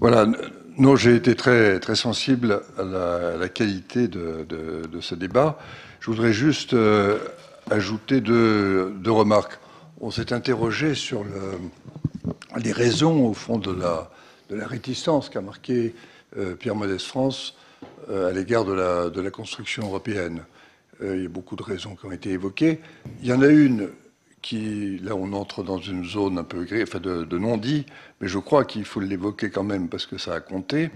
Voilà, non, j'ai été très, très sensible à la, qualité de, ce débat. Je voudrais juste euh, ajouter deux, remarques. On s'est interrogé sur les raisons, au fond, de la, de la réticence qu'a marqué euh, Pierre Modeste France euh, à l'égard de la, de la construction européenne. il y a beaucoup de raisons qui ont été évoquées. Il y en a une qui, là, on entre dans une zone un peu enfin de, non-dit, mais je crois qu'il faut l'évoquer quand même parce que ça a compté.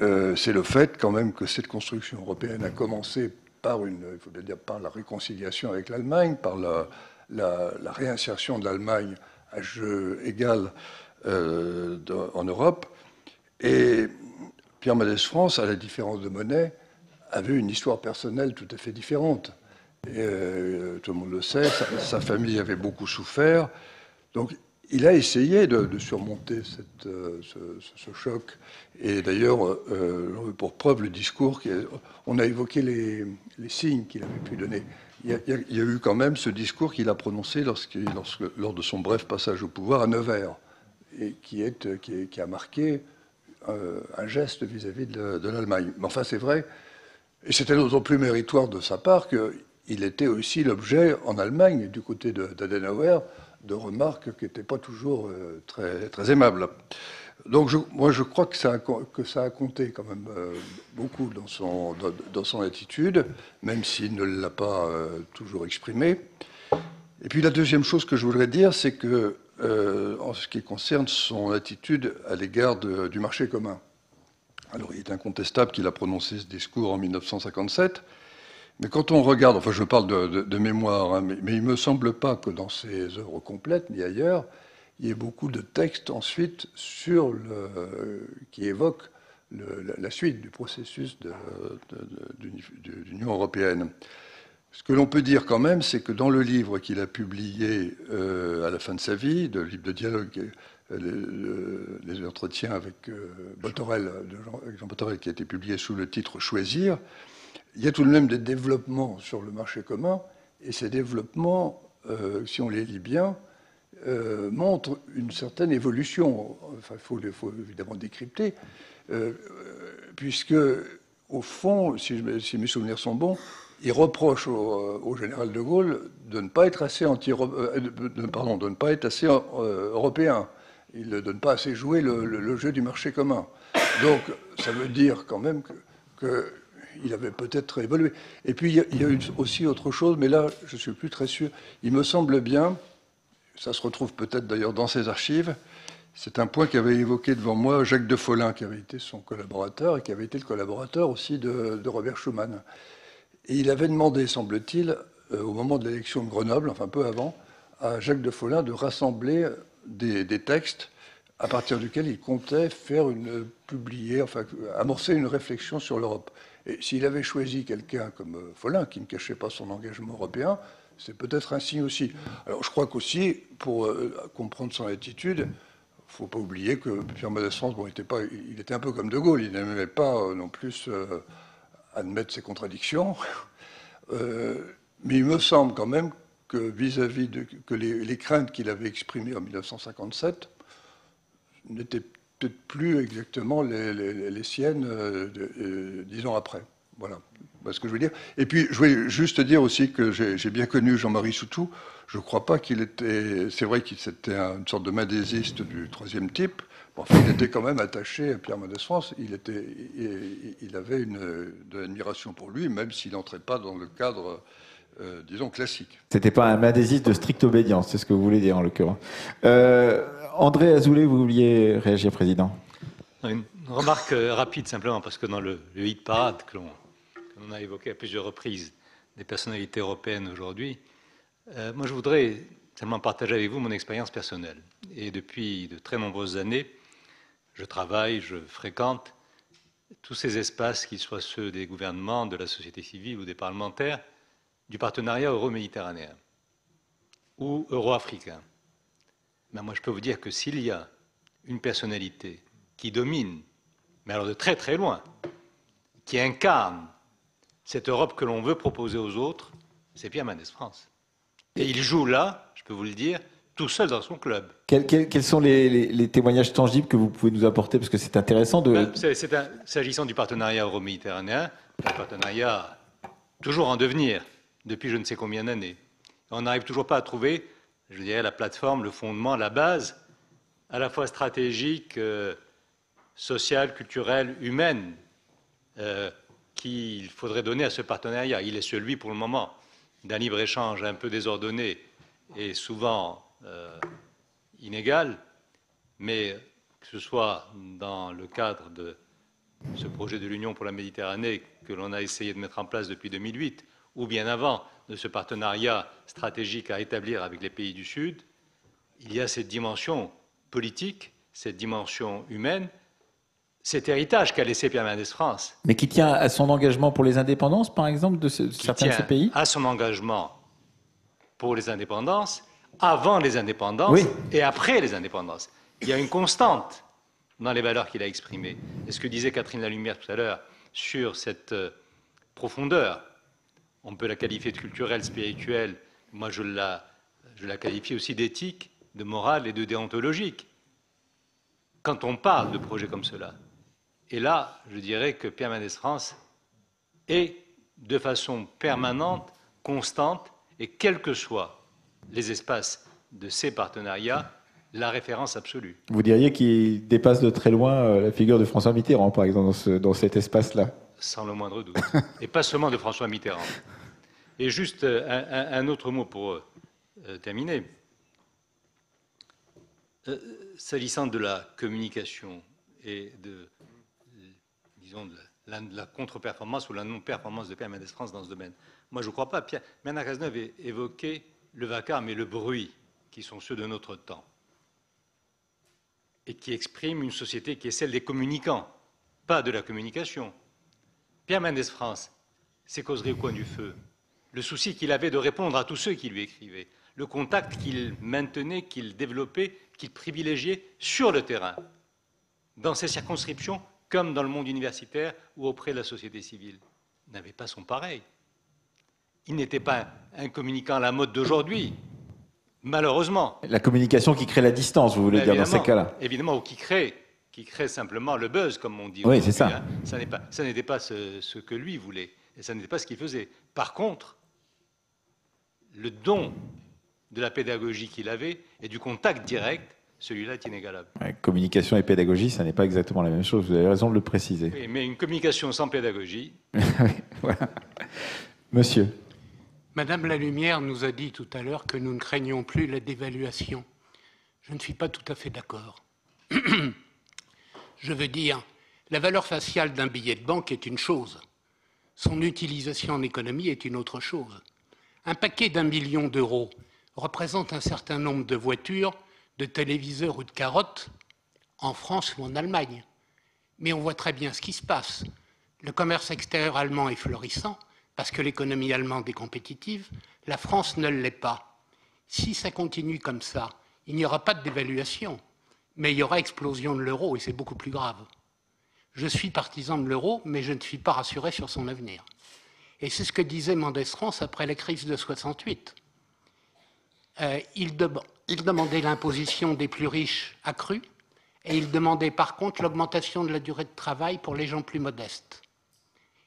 Euh, c'est le fait quand même que cette construction européenne a commencé par une, il faut bien dire, par la réconciliation avec l'Allemagne, par la, la, réinsertion de l'Allemagne à jeu égal euh, en Europe. Et Pierre Mendès France, à la différence de Monet, avait une histoire personnelle tout à fait différente. Euh, tout le monde le sait, sa, famille avait beaucoup souffert. Donc, il a essayé de, surmonter euh, ce, choc. Et d'ailleurs, euh, pour preuve, le discours, on a évoqué les, signes qu'il avait pu donner. Il y, a, eu quand même ce discours qu'il a prononcé lors de son bref passage au pouvoir à Nevers, et qui, qui, a marqué un geste vis-à-vis de l'Allemagne. Mais enfin, c'est vrai, et c'était d'autant plus méritoire de sa part que il était aussi l'objet, en Allemagne, du côté d'Adenauer, de remarques qui n'étaient pas toujours euh, très, très aimables. Donc moi je crois que ça, a, compté quand même euh, beaucoup dans son, dans, son attitude, même s'il ne l'a pas euh, toujours exprimé. Et puis la deuxième chose que je voudrais dire, c'est que en ce qui concerne son attitude à l'égard du marché commun, alors il est incontestable qu'il a prononcé ce discours en 1957, mais quand on regarde, enfin je parle de, mémoire, hein, mais, il ne me semble pas que dans ses œuvres complètes, ni ailleurs, il y ait beaucoup de textes ensuite sur le, qui évoquent la, suite du processus de, l'Union européenne. Ce que l'on peut dire quand même, c'est que dans le livre qu'il a publié euh, à la fin de sa vie, le livre de dialogue, euh, les entretiens avec euh, Botorel, Jean, Botorel, qui a été publié sous le titre Choisir, il y a tout de même des développements sur le marché commun, et ces développements, euh, si on les lit bien, euh, montrent une certaine évolution. Enfin, il faut, évidemment décrypter, euh, puisque, au fond, si, mes souvenirs sont bons, il reproche au, général de Gaulle de ne pas être assez anti, pardon, de ne pas être assez européen. Il ne donne pas assez jouer le, jeu du marché commun. Donc, ça veut dire quand même que il avait peut-être évolué. Et puis, il y a eu aussi autre chose, mais là, je ne suis plus très sûr. Il me semble bien, ça se retrouve peut-être d'ailleurs dans ses archives, c'est un point qu'avait évoqué devant moi Jacques de Follin, qui avait été son collaborateur et qui avait été le collaborateur aussi de, Robert Schuman. Et il avait demandé, semble-t-il, euh, au moment de l'élection de Grenoble, enfin peu avant, à Jacques de Follin de rassembler des, des textes à partir duquel il comptait faire une, publier, enfin, amorcer une réflexion sur l'Europe. Et s'il avait choisi quelqu'un comme euh, Follin, qui ne cachait pas son engagement européen, c'est peut-être un signe aussi. Alors je crois qu'aussi, pour euh, comprendre son attitude, il ne faut pas oublier que Pierre Mendès France, bon, pas, il était un peu comme De Gaulle, il n'aimait pas euh, non plus admettre ses contradictions. mais il me semble quand même que vis-à-vis de que les, les craintes qu'il avait exprimées en 1957 n'étaient peut-être plus exactement les, siennes euh, euh, dix ans après. Voilà ce que je veux dire. Et puis, je voulais juste dire aussi que j'ai bien connu Jean-Marie Soutou. Je ne crois pas qu'il était. C'est vrai qu'il était une sorte de madésiste du troisième type. enfin, il était quand même attaché à Pierre Mendès France. Il, était, il, avait une, de l'admiration pour lui, même s'il n'entrait pas dans le cadre. Euh, disons classique. C'était pas un madésiste de stricte obédience, c'est ce que vous voulez dire en l'occurrence. Euh, André Azoulay, vous vouliez réagir, Président? Une remarque euh, rapide simplement, parce que dans le, hit parade que l'on a évoqué à plusieurs reprises des personnalités européennes aujourd'hui, euh, moi je voudrais seulement partager avec vous mon expérience personnelle. Et depuis de très nombreuses années, je travaille, je fréquente tous ces espaces, qu'ils soient ceux des gouvernements, de la société civile ou des parlementaires, du partenariat euro-méditerranéen ou euro-africain. Ben, moi je peux vous dire que s'il y a une personnalité qui domine, mais alors de très très loin, qui incarne cette Europe que l'on veut proposer aux autres, c'est Pierre Mendès France. Et il joue là, je peux vous le dire, tout seul dans son club. Quels, sont les, témoignages tangibles que vous pouvez nous apporter? Parce que c'est intéressant de... Ben, s'agissant du partenariat euro-méditerranéen, un partenariat toujours en devenir depuis je ne sais combien d'années. On n'arrive toujours pas à trouver, je dirais, la plateforme, le fondement, la base, à la fois stratégique, euh, sociale, culturelle, humaine, euh, qu'il faudrait donner à ce partenariat. Il est celui, pour le moment, d'un libre-échange un peu désordonné et souvent euh, inégal, mais que ce soit dans le cadre de ce projet de l'Union pour la Méditerranée que l'on a essayé de mettre en place depuis 2008, ou bien avant de ce partenariat stratégique à établir avec les pays du Sud, il y a cette dimension politique, cette dimension humaine, cet héritage qu'a laissé Pierre Mendès France. Mais qui tient à son engagement pour les indépendances, par exemple, de, certains de ces pays? À son engagement pour les indépendances, avant les indépendances et après les indépendances. Il y a une constante dans les valeurs qu'il a exprimées. Et ce que disait Catherine Lalumière tout à l'heure sur cette euh, profondeur, on peut la qualifier de culturelle, spirituelle, moi je la, je la qualifie aussi d'éthique, de morale et de déontologique. Quand on parle de projets comme cela, et là, je dirais que Pierre Mendès France est de façon permanente, constante, et quels que soient les espaces de ces partenariats, la référence absolue. Vous diriez qu'il dépasse de très loin euh, la figure de François Mitterrand, par exemple, dans, cet espace-là Sans le moindre doute. et pas seulement de François Mitterrand. Et juste euh, un, autre mot pour euh, terminer. S'agissant de la communication et de disons, de la, contre-performance ou la non-performance de Pierre Mendès France dans ce domaine. Moi, je ne crois pas. Pierre, Bernard Cazeneuve évoqué le vacarme et le bruit qui sont ceux de notre temps et qui expriment une société qui est celle des communicants, pas de la communication. Pierre Mendès France, ses causeries au coin du feu, le souci qu'il avait de répondre à tous ceux qui lui écrivaient, le contact qu'il maintenait, qu'il développait, qu'il privilégiait sur le terrain, dans ses circonscriptions comme dans le monde universitaire ou auprès de la société civile, n'avait pas son pareil. Il n'était pas un communicant à la mode d'aujourd'hui, malheureusement. La communication qui crée la distance, vous voulez dire, dans ces cas-là Évidemment, ou qui crée, qui crée simplement le buzz, comme on dit. Oui, c'est ça. Hein. Ça n'était pas ce, ce, que lui voulait, et ça n'était pas ce qu'il faisait. Par contre, le don de la pédagogie qu'il avait et du contact direct celui-là est inégalable. communication et pédagogie, ça n'est pas exactement la même chose. Vous avez raison de le préciser. Oui, mais une communication sans pédagogie. voilà. Monsieur. Madame Lalumière nous a dit tout à l'heure que nous ne craignons plus la dévaluation. Je ne suis pas tout à fait d'accord. Je veux dire, la valeur faciale d'un billet de banque est une chose. Son utilisation en économie est une autre chose. Un paquet d'un million d'euros représente un certain nombre de voitures de téléviseurs ou de carottes en France ou en Allemagne. Mais on voit très bien ce qui se passe. Le commerce extérieur allemand est florissant parce que l'économie allemande est compétitive. La France ne l'est pas. Si ça continue comme ça, il n'y aura pas de dévaluation, mais il y aura explosion de l'euro et c'est beaucoup plus grave. Je suis partisan de l'euro, mais je ne suis pas rassuré sur son avenir. Et c'est ce que disait Mendès France après la crise de 68. Euh, il, il demandait l'imposition des plus riches accrue et il demandait par contre l'augmentation de la durée de travail pour les gens plus modestes.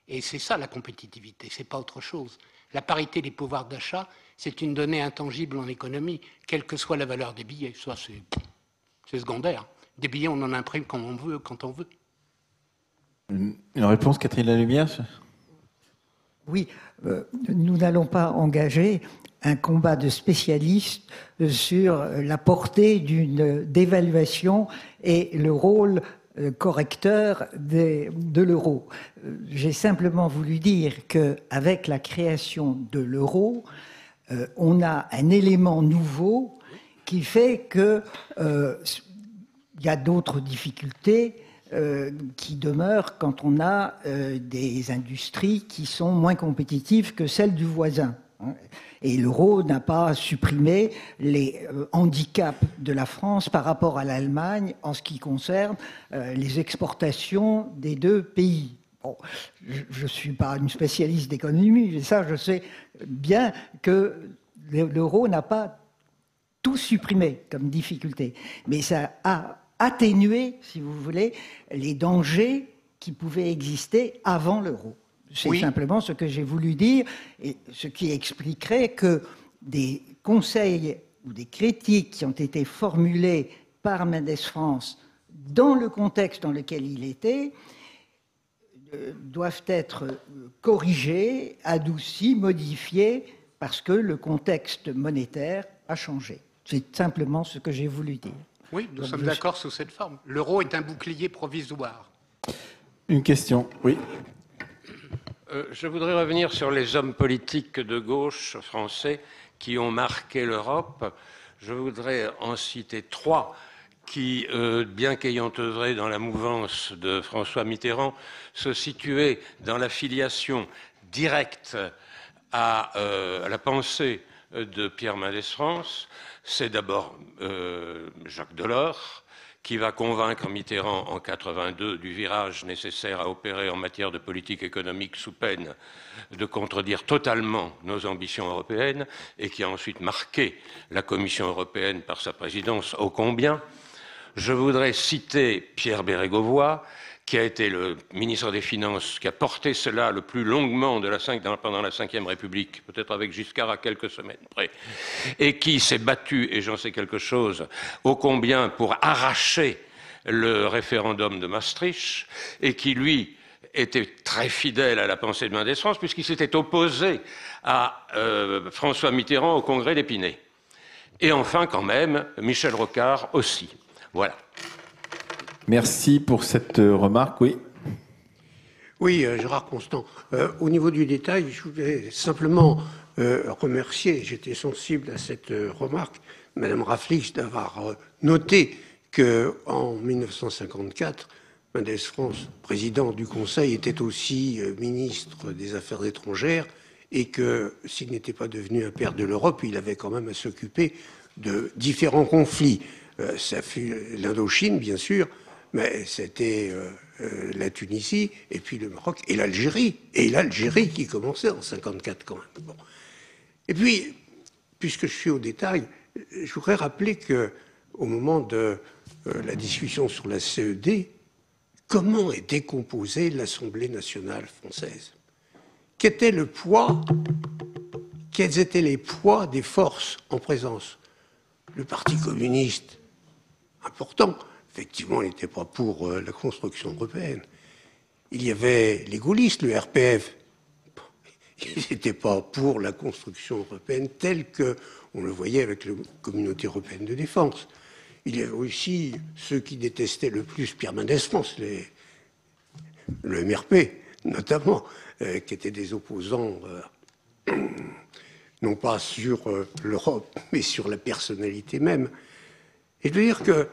Et c'est ça la compétitivité, c'est pas autre chose. La parité des pouvoirs d'achat, c'est une donnée intangible en économie, quelle que soit la valeur des billets. Soit c'est secondaire. Des billets, on en imprime quand on veut, quand on veut. Une réponse, Catherine Lalumière Oui, euh, nous n'allons pas engager un combat de spécialistes sur la portée d'une dévaluation et le rôle euh, correcteur de l'euro. J'ai simplement voulu dire qu'avec la création de l'euro, euh, on a un élément nouveau qui fait qu'il euh, y a d'autres difficultés qui demeurent quand on a des industries qui sont moins compétitives que celles du voisin. Et l'euro n'a pas supprimé les euh, handicaps de la France par rapport à l'Allemagne en ce qui concerne euh, les exportations des deux pays. je ne suis pas une spécialiste d'économie, mais ça, je sais bien que l'euro n'a pas tout supprimé comme difficulté, mais ça a atténué, si vous voulez, les dangers qui pouvaient exister avant l'euro. C'est simplement ce que j'ai voulu dire, et ce qui expliquerait que des conseils ou des critiques qui ont été formulées par Mendes France dans le contexte dans lequel il était euh, doivent être corrigés, adoucis, modifiés, parce que le contexte monétaire a changé. C'est simplement ce que j'ai voulu dire. Oui, nous sommes d'accord sous cette forme. L'euro est un bouclier provisoire. Une question, oui. Euh, je voudrais revenir sur les hommes politiques de gauche français qui ont marqué l'Europe. Je voudrais en citer trois qui, euh, bien qu'ayant œuvré dans la mouvance de François Mitterrand, se situaient dans la filiation directe à, euh, la pensée de Pierre Mendès France. C'est d'abord Jacques Delors, qui va convaincre Mitterrand en 82 du virage nécessaire à opérer en matière de politique économique sous peine de contredire totalement nos ambitions européennes et qui a ensuite marqué la Commission européenne par sa présidence ô combien. Je voudrais citer Pierre Bérégovoy, qui a été le ministre des Finances, qui a porté cela le plus longuement pendant la Ve République, peut-être avec Giscard à quelques semaines près, et qui s'est battu, et j'en sais quelque chose, ô combien pour arracher le référendum de Maastricht, et qui, lui, était très fidèle à la pensée de Mendès France, puisqu'il s'était opposé à euh, François Mitterrand au congrès d'Épinay. Et enfin, quand même, Michel Rocard aussi. Voilà. Merci pour cette euh, remarque. Oui. Oui, euh, Gérard Constant. Euh, au niveau du détail, je voulais simplement remercier, j'étais sensible à cette remarque, Madame Raflix, d'avoir noté qu'en 1954, Mendès France, président du Conseil, était aussi ministre des Affaires étrangères et que s'il n'était pas devenu un père de l'Europe, il avait quand même à s'occuper de différents conflits. ça fut l'Indochine, bien sûr, mais c'était euh, euh, la Tunisie, et puis le Maroc, et l'Algérie. Et l'Algérie qui commençait en 54 quand même. Et puis, puisque je suis au détail, je voudrais rappeler que au moment de euh, la discussion sur la CED, comment est décomposée l'Assemblée nationale française? Le poids Quels étaient les poids des forces en présence? Le Parti communiste, important, effectivement, n'était pas pour euh, la construction européenne. Il y avait les gaullistes, le RPF. Ils n'étaient pas pour la construction européenne telle qu'on le voyait avec la communauté européenne de défense. Il y avait aussi ceux qui détestaient le plus Pierre Mendès France, le MRP notamment, euh, qui étaient des opposants, euh, non pas sur l'Europe, mais sur la personnalité même. Et de dire que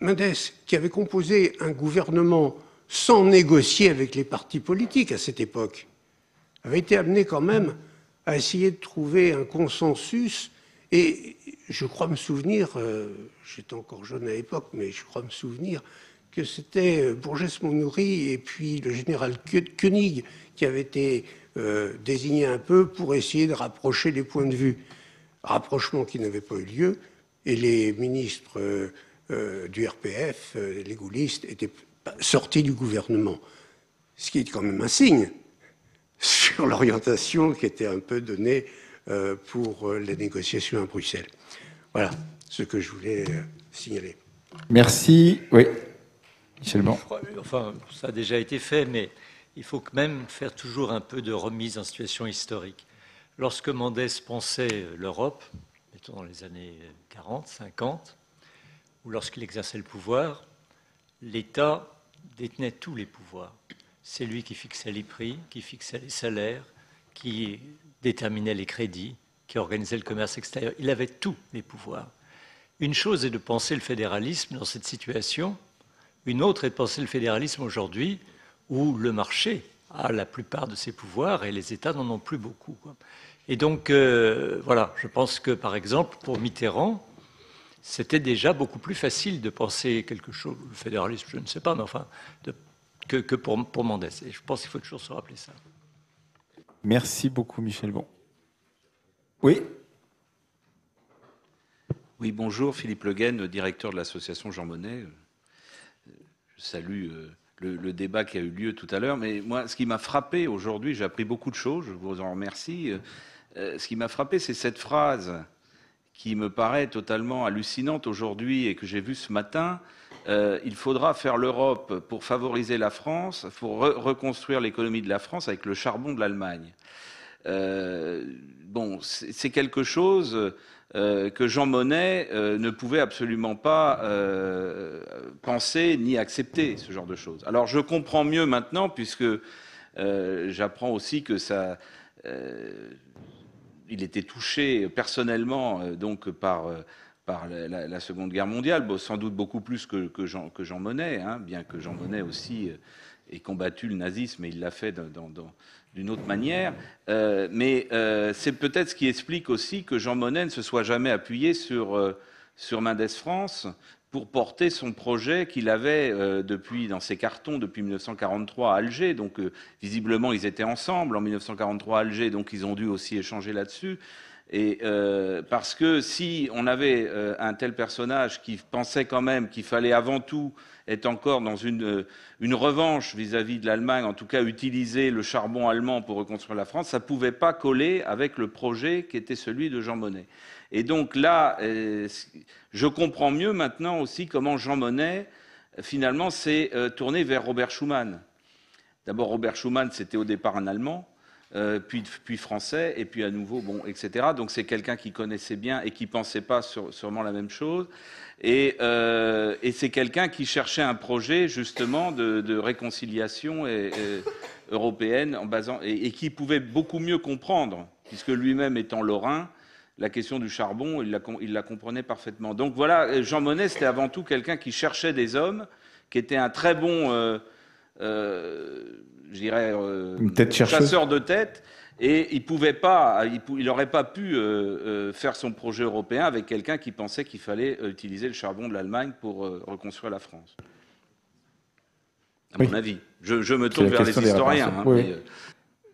Mendes, qui avait composé un gouvernement sans négocier avec les partis politiques à cette époque, avait été amené quand même à essayer de trouver un consensus. Et je crois me souvenir, euh, j'étais encore jeune à l'époque, mais je crois me souvenir que c'était euh, Bourges Monouri et puis le général Koenig qui avaient été euh, désignés un peu pour essayer de rapprocher les points de vue. Rapprochement qui n'avait pas eu lieu. Et les ministres euh, du RPF, euh, les gaullistes, étaient sortis du gouvernement. Ce qui est quand même un signe sur l'orientation qui était un peu donnée euh, pour les négociations à Bruxelles. Voilà ce que je voulais signaler. Merci. Oui. Michel Enfin, ça a déjà été fait, mais il faut quand même faire toujours un peu de remise en situation historique. Lorsque Mendès pensait l'Europe, mettons dans les années 40, 50, où lorsqu'il exerçait le pouvoir, l'État détenait tous les pouvoirs. C'est lui qui fixait les prix, qui fixait les salaires, qui déterminait les crédits, qui organisait le commerce extérieur. Il avait tous les pouvoirs. Une chose est de penser le fédéralisme dans cette situation, une autre est de penser le fédéralisme aujourd'hui où le marché a la plupart de ses pouvoirs et les États n'en ont plus beaucoup. Et donc, euh, voilà, je pense que, par exemple, pour Mitterrand, c'était déjà beaucoup plus facile de penser quelque chose, le fédéralisme, je ne sais pas, mais enfin, que, pour, pour Mendès. Et je pense qu'il faut toujours se rappeler ça. Merci beaucoup, Michel Bon. Oui Oui, bonjour, Philippe Le Guen, directeur de l'association Jean Monnet. Je salue le, débat qui a eu lieu tout à l'heure, mais moi, ce qui m'a frappé aujourd'hui, j'ai appris beaucoup de choses, je vous en remercie. ce qui m'a frappé, c'est cette phrase qui me paraît totalement hallucinante aujourd'hui et que j'ai vue ce matin. il faudra faire l'Europe pour favoriser la France, pour reconstruire l'économie de la France avec le charbon de l'Allemagne. bon, c'est quelque chose euh, que Jean Monnet euh, ne pouvait absolument pas euh, penser ni accepter ce genre de choses. Alors je comprends mieux maintenant, puisque j'apprends aussi que ça, il était touché personnellement donc par par la, Seconde Guerre mondiale, sans doute beaucoup plus que, Jean, Monnet, hein, bien que Jean Monnet aussi ait combattu le nazisme, et il l'a fait d'une autre manière. Euh, mais euh, c'est peut-être ce qui explique aussi que Jean Monnet ne se soit jamais appuyé sur, euh, sur Mendes France pour porter son projet qu'il avait depuis dans ses cartons depuis 1943 à Alger. Donc visiblement ils étaient ensemble en 1943 à Alger, donc ils ont dû aussi échanger là-dessus. Et parce que si on avait un tel personnage qui pensait quand même qu'il fallait avant tout est encore dans une, euh, une revanche vis-à-vis de l'Allemagne, en tout cas utiliser le charbon allemand pour reconstruire la France, ça ne pouvait pas coller avec le projet qui était celui de Jean Monnet. Et donc là, euh, je comprends mieux maintenant aussi comment Jean Monnet, finalement, s'est euh, tourné vers Robert Schuman. D'abord, Robert Schuman, c'était au départ un Allemand. Puis, puis, français, et puis à nouveau, bon, etc. Donc c'est quelqu'un qui connaissait bien et qui pensait pas sûrement la même chose. Euh, et, c'est quelqu'un qui cherchait un projet justement de, réconciliation européenne en basant, et, qui pouvait beaucoup mieux comprendre, puisque lui-même étant lorrain, la question du charbon, il la, comprenait parfaitement. Donc voilà, Jean Monnet, c'était avant tout quelqu'un qui cherchait des hommes, qui était un très bon, euh, euh, je dirais, chasseur de tête, et il pouvait pas, il n'aurait pas pu euh, euh, faire son projet européen avec quelqu'un qui pensait qu'il fallait euh, utiliser le charbon de l'Allemagne pour reconstruire la France. À mon avis. Je, me tourne vers les historiens. Hein,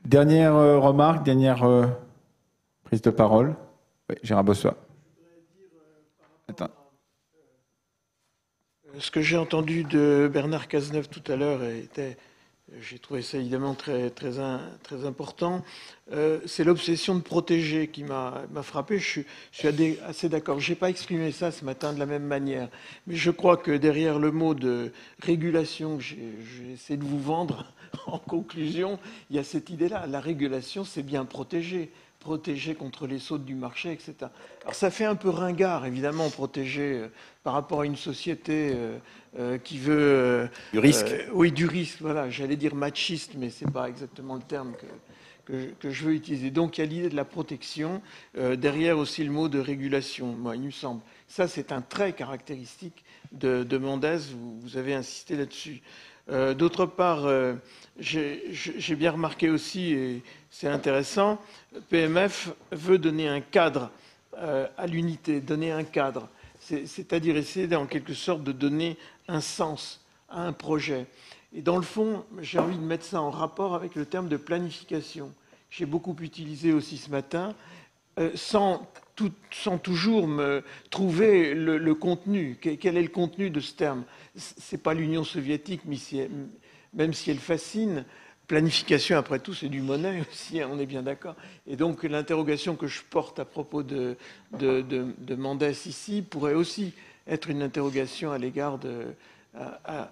dernière remarque, dernière prise de parole. Oui, Gérard Bossois. Ce que j'ai entendu de Bernard Cazeneuve tout à l'heure était j'ai trouvé ça évidemment très, très, important. Euh, c'est l'obsession de protéger qui m'a frappé. Je suis, je suis assez d'accord. Je n'ai pas exprimé ça ce matin de la même manière. Mais je crois que derrière le mot de régulation que j'ai essayé de vous vendre en conclusion, il y a cette idée-là. La régulation, c'est bien protéger protéger contre les sautes du marché, etc. Alors ça fait un peu ringard, évidemment, protéger euh, par rapport à une société euh, euh, qui veut... du risque Oui, du risque, voilà. J'allais dire machiste, mais ce n'est pas exactement le terme que, que, je veux utiliser. Donc il y a l'idée de la protection, derrière aussi le mot de régulation, moi, il me semble. Ça, c'est un trait caractéristique de, de Mendès, vous, vous avez insisté là-dessus. D'autre part, j'ai bien remarqué aussi, et c'est intéressant, PMF veut donner un cadre euh, à l'unité, donner un cadre, c'est-à-dire essayer en quelque sorte de donner un sens à un projet. Et dans le fond, j'ai envie de mettre ça en rapport avec le terme de planification. J'ai beaucoup utilisé aussi ce matin, euh, sans, toujours me trouver le, contenu. Quel est le contenu de ce terme? Ce n'est pas l'Union soviétique, même si elle fascine, Planification, après tout, c'est du monnaie aussi, hein, on est bien d'accord. Et donc l'interrogation que je porte à propos de, de, ici pourrait aussi être une interrogation à l'égard de, à,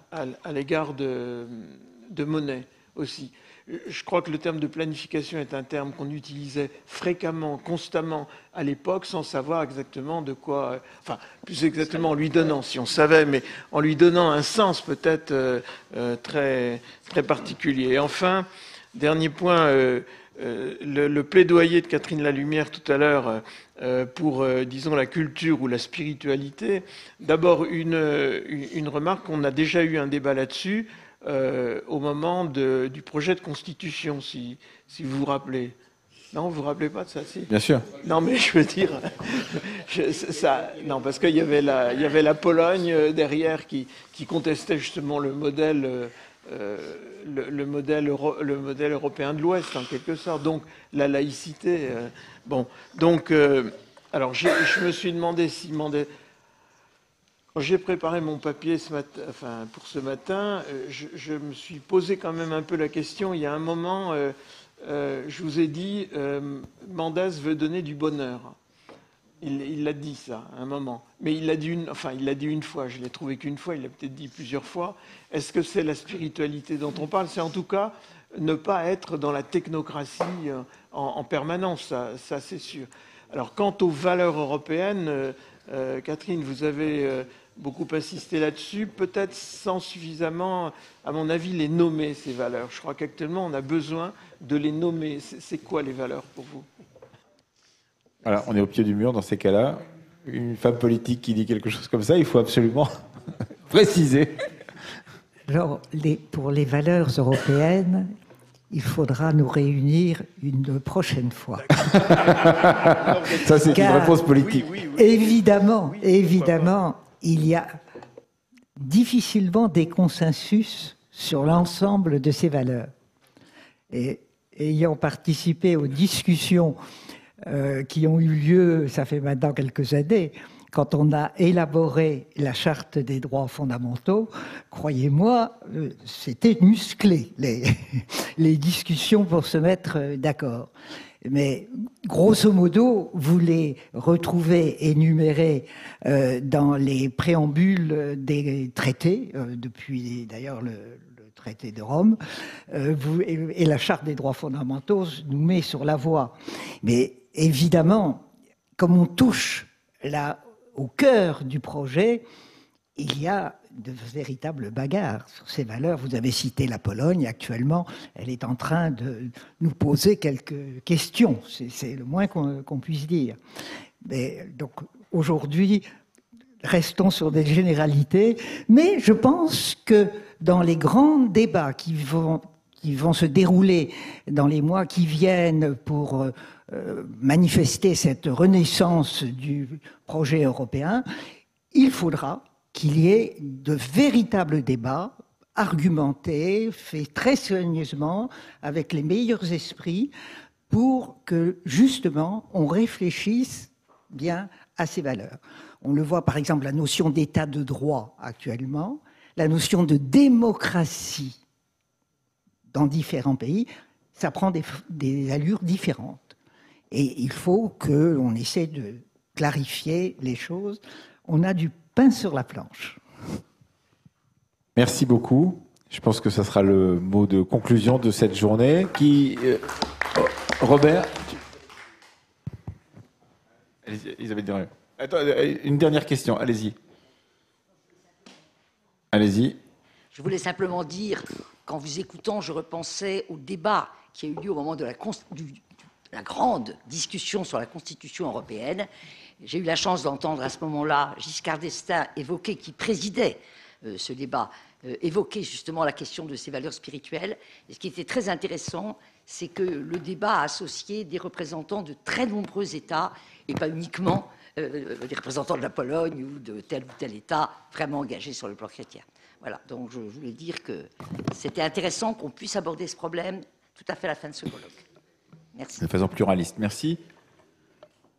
aussi je crois que le terme de planification est un terme qu'on utilisait fréquemment, constamment à l'époque, sans savoir exactement de quoi, enfin, plus exactement en lui donnant, si on savait, mais en lui donnant un sens peut-être euh, euh, très, très particulier. Et enfin, dernier point, euh, le, plaidoyer de Catherine Lalumière tout à l'heure pour, disons, la culture ou la spiritualité. D'abord, une remarque, on a déjà eu un débat là-dessus. Euh, au moment du projet de constitution, si, si vous vous rappelez. Non, vous vous rappelez pas de ça si? Bien sûr. Non, mais je veux dire, ça, non, parce qu'il y avait la, il y avait la Pologne euh, derrière qui, qui contestait justement le modèle, euh, le, modèle, le modèle européen de l'Ouest en quelque sorte. Donc la laïcité. bon, donc Alors, je me suis demandé s'il demandait. J'ai préparé mon papier pour ce matin, euh, je, me suis posé quand même un peu la question. Il y a un moment, euh, euh, je vous ai dit, Mandas veut donner du bonheur. Il l'a dit ça, à un moment. Mais il l'a dit une, enfin, il l'a dit une fois. Je l'ai trouvé qu'une fois. Il l'a peut-être dit plusieurs fois. Est-ce que c'est la spiritualité dont on parle? C'est en tout cas ne pas être dans la technocratie en, permanence. Ça c'est sûr. Alors, quant aux valeurs européennes, Catherine, vous avez beaucoup insisté là-dessus, peut-être sans suffisamment, à mon avis, les nommer, ces valeurs. Je crois qu'actuellement, on a besoin de les nommer. C'est quoi les valeurs pour vous? Alors, on est au pied du mur dans ces cas-là. Une femme politique qui dit quelque chose comme ça, il faut absolument préciser. Alors, pour les valeurs européennes, il faudra nous réunir une prochaine fois. ça, c'est une réponse politique. évidemment, évidemment, il y a difficilement des consensus sur l'ensemble de ces valeurs. Et ayant participé aux discussions euh, qui ont eu lieu, ça fait maintenant quelques années, quand on a élaboré la charte des droits fondamentaux, croyez-moi, euh, c'était musclé, les, les discussions pour se mettre d'accord mais grosso modo, vous les retrouvez énumérés euh, dans les préambules des traités, euh, depuis d'ailleurs le, traité de Rome, euh, et, la charte des droits fondamentaux nous met sur la voie. Mais évidemment, comme on touche là au cœur du projet, il y a de véritables bagarres sur ces valeurs. Vous avez cité la Pologne. Actuellement, elle est en train de nous poser quelques questions. C'est le moins qu'on puisse dire. Mais, donc aujourd'hui, restons sur des généralités. Mais je pense que dans les grands débats qui vont, qui vont se dérouler dans les mois qui viennent pour euh, manifester cette renaissance du projet européen, il faudra qu'il y ait de véritables débats argumentés, faits très soigneusement, avec les meilleurs esprits, pour que justement on réfléchisse bien à ces valeurs. On le voit par exemple la notion d'état de droit actuellement, la notion de démocratie dans différents pays, ça prend des, allures différentes. Et il faut que essaie de clarifier les choses. On a du pain sur la planche. Merci beaucoup. Je pense que ce sera le mot de conclusion de cette journée. Qui, euh, Robert Elisabeth Attends, euh, une dernière question, allez-y. Allez-y. Je voulais simplement dire, qu'en vous écoutant, je repensais au débat qui a eu lieu au moment de la, la grande discussion sur la Constitution européenne j'ai eu la chance d'entendre à ce moment-là Giscard d'Estaing évoquer, qui présidait euh, ce débat, euh, évoquer justement la question de ces valeurs spirituelles. Et ce qui était très intéressant, c'est que le débat a associé des représentants de très nombreux États, et pas uniquement euh, des représentants de la Pologne ou de tel ou tel État vraiment engagé sur le plan chrétien. Voilà, donc je voulais dire que c'était intéressant qu'on puisse aborder ce problème tout à fait à la fin de ce colloque. Merci. De façon pluraliste. Merci.